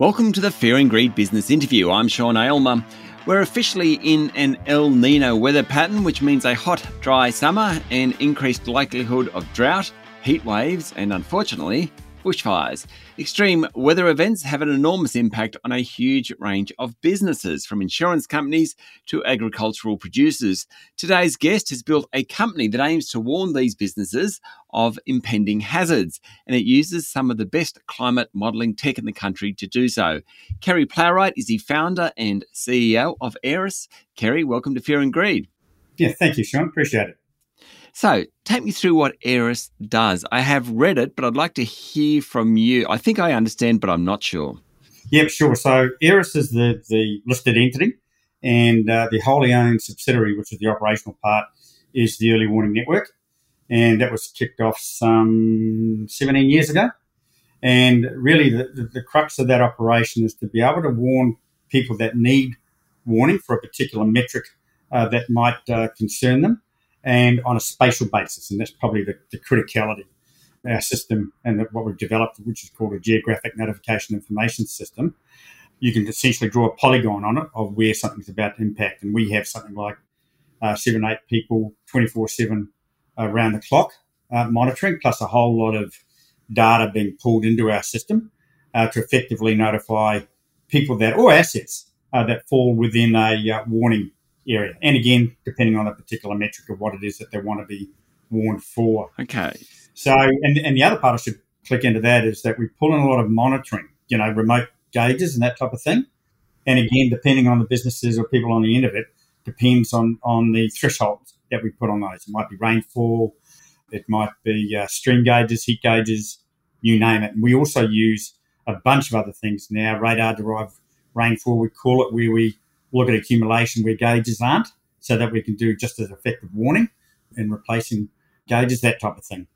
Welcome to the Fear and Greed Business Interview. I'm Sean Aylmer. We're officially in an El Nino weather pattern, which means a hot, dry summer and increased likelihood of drought, heat waves, and unfortunately, bushfires. Extreme weather events have an enormous impact on a huge range of businesses, from insurance companies to agricultural producers. Today's guest has built a company that aims to warn these businesses of impending hazards, and it uses some of the best climate modelling tech in the country to do so. Kerry Plowright is the founder and CEO of Aeeris. Kerry, welcome to Fear and Greed. Yeah, thank you, Sean. Appreciate it. So, take me through what Aeeris does. I have read it, but I'd like to hear from you. I think I understand, but I'm not sure. Yep, sure. So, Aeeris is the, the listed entity, and uh, the wholly owned subsidiary, which is the operational part, is the Early Warning Network. And that was kicked off some 17 years ago. And really, the, the, the crux of that operation is to be able to warn people that need warning for a particular metric uh, that might uh, concern them and on a spatial basis. And that's probably the, the criticality our system and what we've developed, which is called a geographic notification information system. You can essentially draw a polygon on it of where something's about to impact. And we have something like uh, seven, eight people 24 7 around the clock uh, monitoring, plus a whole lot of data being pulled into our system uh, to effectively notify people that, or assets uh, that fall within a uh, warning area. And again, depending on the particular metric of what it is that they want to be warned for. Okay. So, and, and the other part I should click into that is that we pull in a lot of monitoring, you know, remote gauges and that type of thing. And again, depending on the businesses or people on the end of it, depends on, on the thresholds that we put on those. It might be rainfall, it might be uh, stream gauges, heat gauges, you name it. And we also use a bunch of other things now, radar derived rainfall, we call it, where we look at accumulation where gauges aren't so that we can do just as effective warning and replacing gauges, that type of thing.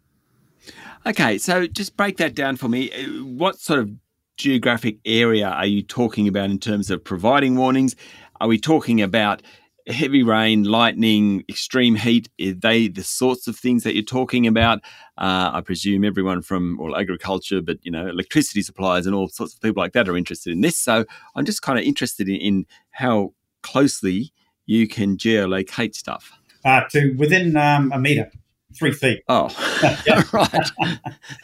Okay, so just break that down for me. Uh, what sort of geographic area are you talking about in terms of providing warnings? Are we talking about heavy rain, lightning, extreme heat? Are they the sorts of things that you're talking about? Uh, I presume everyone from well agriculture, but you know electricity suppliers and all sorts of people like that are interested in this. So I'm just kind of interested in, in how closely you can geolocate stuff. Uh, to within um, a meter, three feet. Oh, right.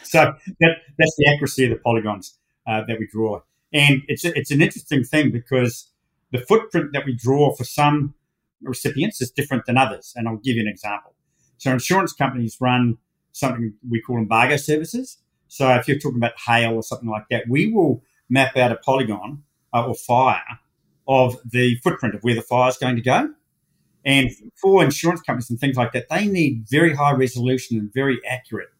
so that, that's the accuracy of the polygons uh, that we draw, and it's it's an interesting thing because the footprint that we draw for some recipients is different than others. And I'll give you an example. So insurance companies run something we call embargo services. So if you're talking about hail or something like that, we will map out a polygon uh, or fire of the footprint of where the fire is going to go. And for insurance companies and things like that, they need very high resolution and very accurate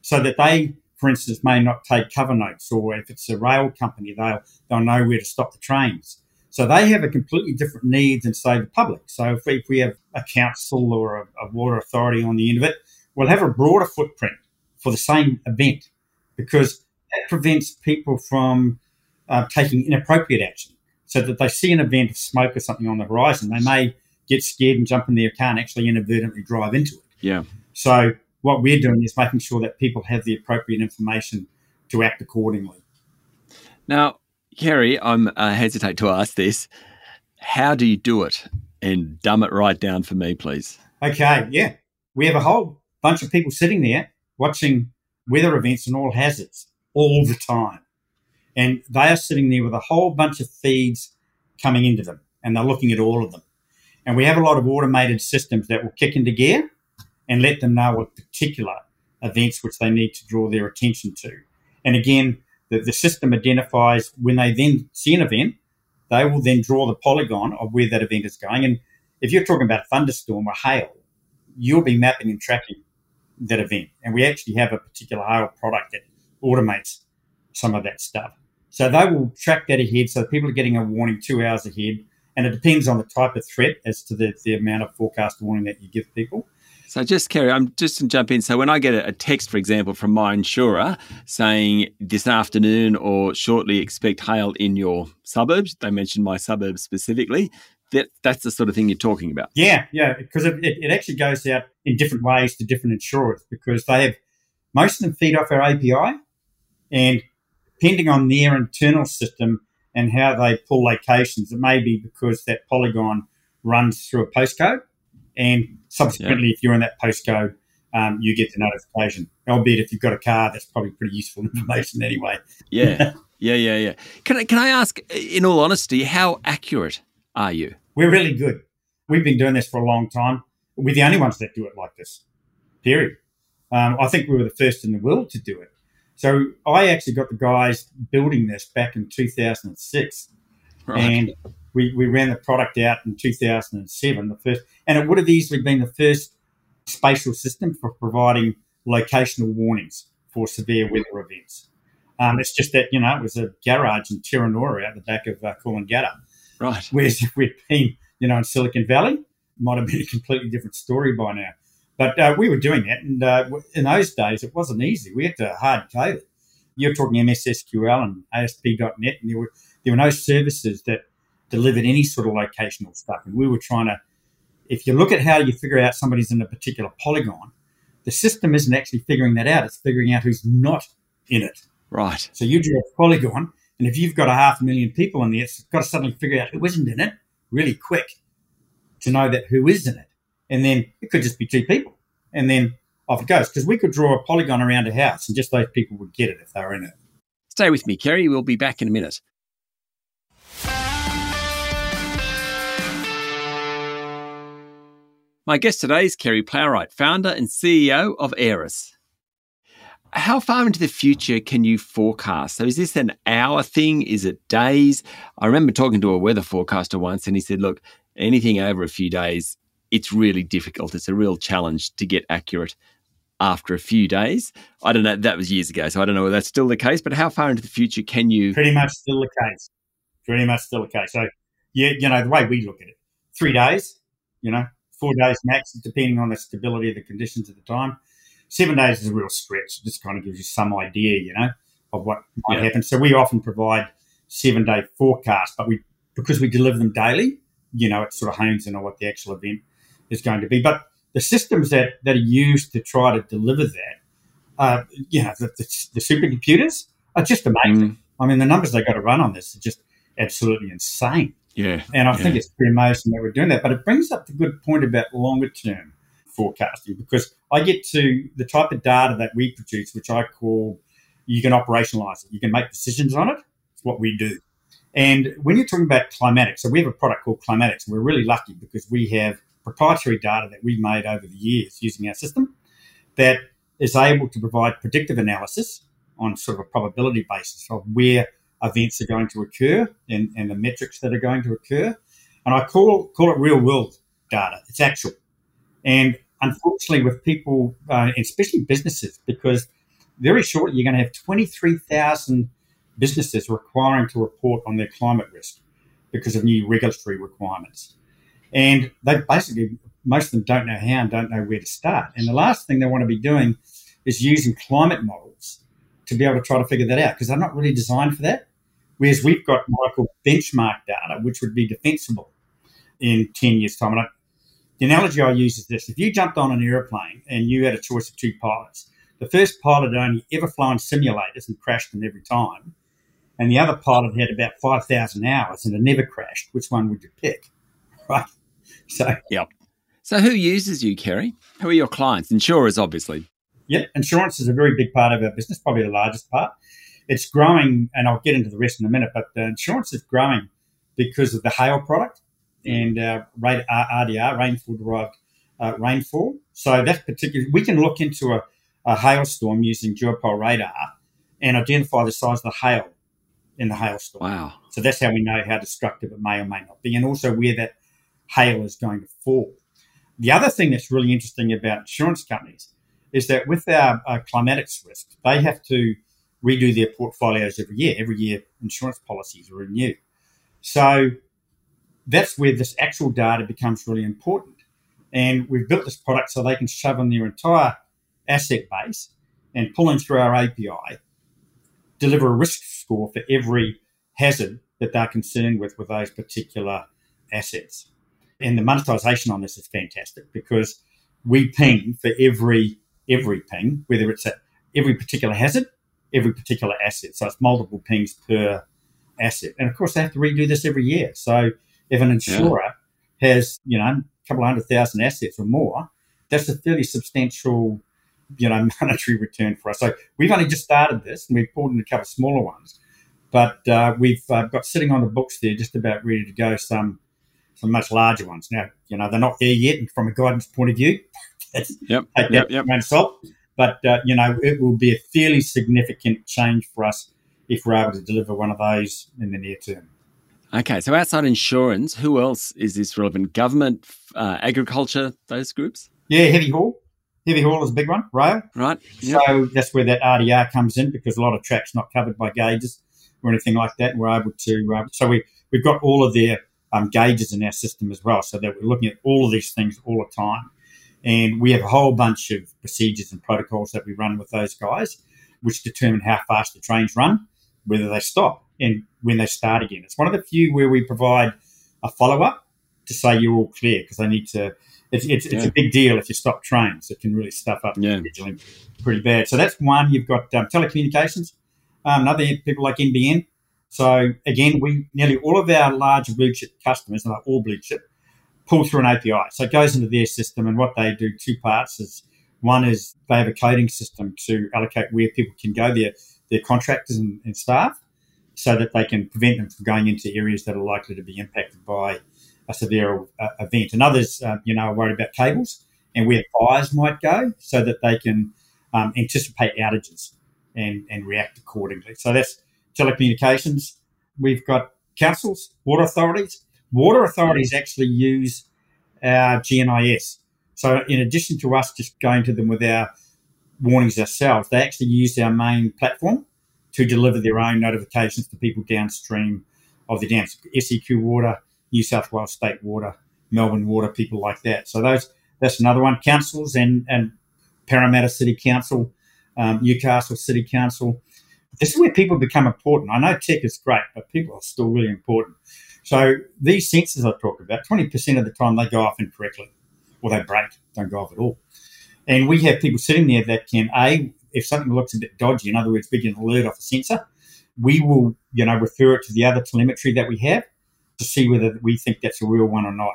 so that they, for instance, may not take cover notes or if it's a rail company, they'll, they'll know where to stop the trains. So they have a completely different need than, say, the public. So if we, if we have a council or a, a, water authority on the end of it, we'll have a broader footprint for the same event because that prevents people from uh, taking inappropriate action. So that they see an event of smoke or something on the horizon, they may get scared and jump in their car and actually inadvertently drive into it. Yeah. So what we're doing is making sure that people have the appropriate information to act accordingly. Now, Kerry, I'm uh, hesitate to ask this. How do you do it? And dumb it right down for me, please. Okay, yeah. We have a whole bunch of people sitting there watching weather events and all hazards all the time. And they are sitting there with a whole bunch of feeds coming into them, and they're looking at all of them. And we have a lot of automated systems that will kick into gear and let them know what particular events which they need to draw their attention to. And again, the, the system identifies when they then see an event, they will then draw the polygon of where that event is going. And if you're talking about a thunderstorm or hail, you'll be mapping and tracking that event. And we actually have a particular hail product that automates some of that stuff. So they will track that ahead. So people are getting a warning two hours ahead. And it depends on the type of threat as to the, the amount of forecast warning that you give people. So just Kerry, I'm just to jump in. So when I get a text, for example, from my insurer saying this afternoon or shortly expect hail in your suburbs, they mentioned my suburbs specifically. That that's the sort of thing you're talking about. Yeah, yeah, because it, it, actually goes out in different ways to different insurers because they have most of them feed off our API, and depending on their internal system and how they pull locations, it may be because that polygon runs through a postcode. And subsequently, yeah. if you're in that postcode, um, you get the notification. Albeit if you've got a car, that's probably pretty useful information anyway. Yeah, yeah, yeah, yeah. Can I, can I ask, in all honesty, how accurate are you? We're really good. We've been doing this for a long time. We're the only ones that do it like this, period. Um, I think we were the first in the world to do it. So I actually got the guys building this back in 2006. Right. And we, we ran the product out in 2007, the first, and it would have easily been the first spatial system for providing locational warnings for severe weather events. Um, it's just that, you know, it was a garage in Terranora out the back of uh, Coolangatta. Right. Whereas if we'd been, you know, in Silicon Valley, might have been a completely different story by now. But uh, we were doing that, and uh, in those days, it wasn't easy. We had to hard code it. You're talking MSSQL and ASP.NET, and there were there were no services that delivered any sort of locational stuff. And we were trying to, if you look at how you figure out somebody's in a particular polygon, the system isn't actually figuring that out. It's figuring out who's not in it. Right. So you draw a polygon, and if you've got a half a million people in there, it's got to suddenly figure out who isn't in it really quick to know that who is in it. And then it could just be two people. And then off it goes. Because we could draw a polygon around a house and just those people would get it if they were in it. Stay with me, Kerry. We'll be back in a minute. My guest today is Kerry Plowright, founder and CEO of Aeeris. How far into the future can you forecast? So, is this an hour thing? Is it days? I remember talking to a weather forecaster once, and he said, Look, anything over a few days, it's really difficult. It's a real challenge to get accurate after a few days. I don't know. That was years ago, so I don't know whether that's still the case. But how far into the future can you? Pretty much still the case. Pretty much still the case. So, yeah, you know, the way we look at it, three days, you know, four days max, depending on the stability of the conditions at the time. Seven days is a real stretch. It just kind of gives you some idea, you know, of what might yeah. happen. So we often provide seven day forecasts, but we because we deliver them daily, you know, it sort of hones in on what the actual event is going to be. But the systems that, that are used to try to deliver that, uh, you know, the, the, the, supercomputers are just amazing. Mm. I mean, the numbers they got to run on this are just absolutely insane. Yeah. And I yeah. think it's pretty amazing that we're doing that. But it brings up the good point about longer term forecasting because I get to the type of data that we produce, which I call you can operationalize it, you can make decisions on it. It's what we do. And when you're talking about climatics, so we have a product called Climatics, and we're really lucky because we have proprietary data that we've made over the years using our system that is able to provide predictive analysis on sort of a probability basis of where events are going to occur and, and the metrics that are going to occur. And I call, call it real world data. It's actual. And unfortunately, with people, uh, especially businesses, because very shortly you're going to have 23,000 businesses requiring to report on their climate risk because of new regulatory requirements. And they basically, most of them don't know how and don't know where to start. And the last thing they want to be doing is using climate models to be able to try to figure that out because they're not really designed for that. Whereas we've got Michael benchmark data, which would be defensible in 10 years' time. And I, the analogy I use is this if you jumped on an aeroplane and you had a choice of two pilots, the first pilot had only ever flown simulators and crashed them every time, and the other pilot had about 5,000 hours and had never crashed. Which one would you pick? Right? So, yep. So, who uses you, Kerry? Who are your clients? Insurers, obviously. Yeah, insurance is a very big part of our business, probably the largest part it's growing, and I'll get into the rest in a minute, but the insurance is growing because of the hail product and uh, RDR, rainfall derived uh, rainfall. So that's particular. We can look into a, a hailstorm using geopol radar and identify the size of the hail in the hailstorm. Wow. So that's how we know how destructive it may or may not be, and also where that hail is going to fall. The other thing that's really interesting about insurance companies is that with our uh, climatics risk, they have to redo their portfolios every year. Every year, insurance policies are renewed. So that's where this actual data becomes really important. And we've built this product so they can shove in their entire asset base and pull in through our API, deliver a risk score for every hazard that they're concerned with with those particular assets. And the monetization on this is fantastic because we ping for every every ping, whether it's a, every particular hazard every particular asset. So it's multiple pings per asset. And of course, they have to redo this every year. So if an insurer yeah. has, you know, a couple of hundred thousand assets or more, that's a fairly substantial, you know, monetary return for us. So we've only just started this and we've pulled in a couple of smaller ones. But uh, we've uh, got sitting on the books there just about ready to go some some much larger ones. Now, you know, they're not there yet from a guidance point of view. yep. Take that yep, yep. salt. But, uh, you know, it will be a fairly significant change for us if we're able to deliver one of those in the near term. Okay, so outside insurance, who else is this relevant? Government, uh, agriculture, those groups? Yeah, heavy haul. Heavy haul is a big one, rail. Right. Yep. So that's where that RDR comes in because a lot of tracks not covered by gauges or anything like that. And we're able to, uh, so we, we've got all of their um, gauges in our system as well, so that we're looking at all of these things all the time. And we have a whole bunch of procedures and protocols that we run with those guys, which determine how fast the trains run, whether they stop, and when they start again. It's one of the few where we provide a follow up to say you're all clear because they need to. It's, it's, yeah. it's, a big deal if you stop trains. It can really stuff up yeah. pretty bad. So that's one. You've got um, telecommunications. Um, another people like NBN. So again, we nearly all of our large blue chip customers, not all blue chip, pull through an API. So it goes into their system, and what they do two parts is one is they have a coding system to allocate where people can go, their their contractors and, and staff, so that they can prevent them from going into areas that are likely to be impacted by a severe uh, event. And others, uh, you know, are worried about cables and where fires might go, so that they can um, anticipate outages and and react accordingly. So that's telecommunications. We've got councils, water authorities. Water authorities actually use our GNIS. So, in addition to us just going to them with our warnings ourselves, they actually use our main platform to deliver their own notifications to people downstream of the dams. SEQ Water, New South Wales State Water, Melbourne Water, people like that. So those that's another one. Councils and and Parramatta City Council, um, Newcastle City Council, this is where people become important. I know tech is great, but people are still really important. So these sensors I talked about, 20% of the time they go off incorrectly or they break, don't go off at all. And we have people sitting there that can, A, if something looks a bit dodgy, in other words, we get an alert off a sensor, we will, you know, refer it to the other telemetry that we have to see whether we think that's a real one or not.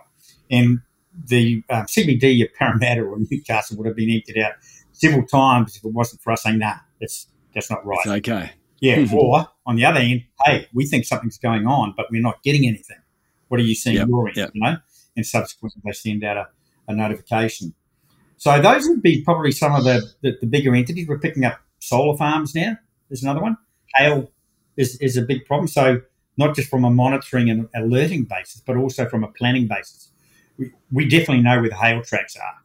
And the um, CBD of Parramatta or Newcastle would have been emptied out several times if it wasn't for us saying, nah, it's that's not right. It's okay. Yeah. or on the other end, hey, we think something's going on, but we're not getting anything. What are you seeing yep, your end? Yep. You know, and subsequently they send out a, a, notification. So those would be probably some of the, the, the bigger entities. We're picking up solar farms now. There's another one. Hail is, is a big problem. So not just from a monitoring and alerting basis, but also from a planning basis. We, we definitely know where the hail tracks are,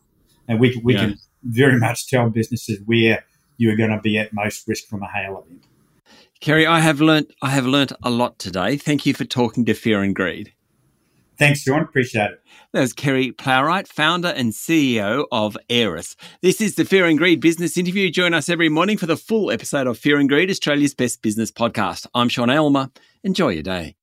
and we, we yeah. can very much tell businesses where you are going to be at most risk from a hail event. Kerry, I have learnt I have learnt a lot today. Thank you for talking to Fear and Greed. Thanks, John. Appreciate it. There's Kerry Plowright, founder and CEO of Aeeris. This is the Fear and Greed business interview. Join us every morning for the full episode of Fear and Greed, Australia's best business podcast. I'm Sean Aylmer. Enjoy your day.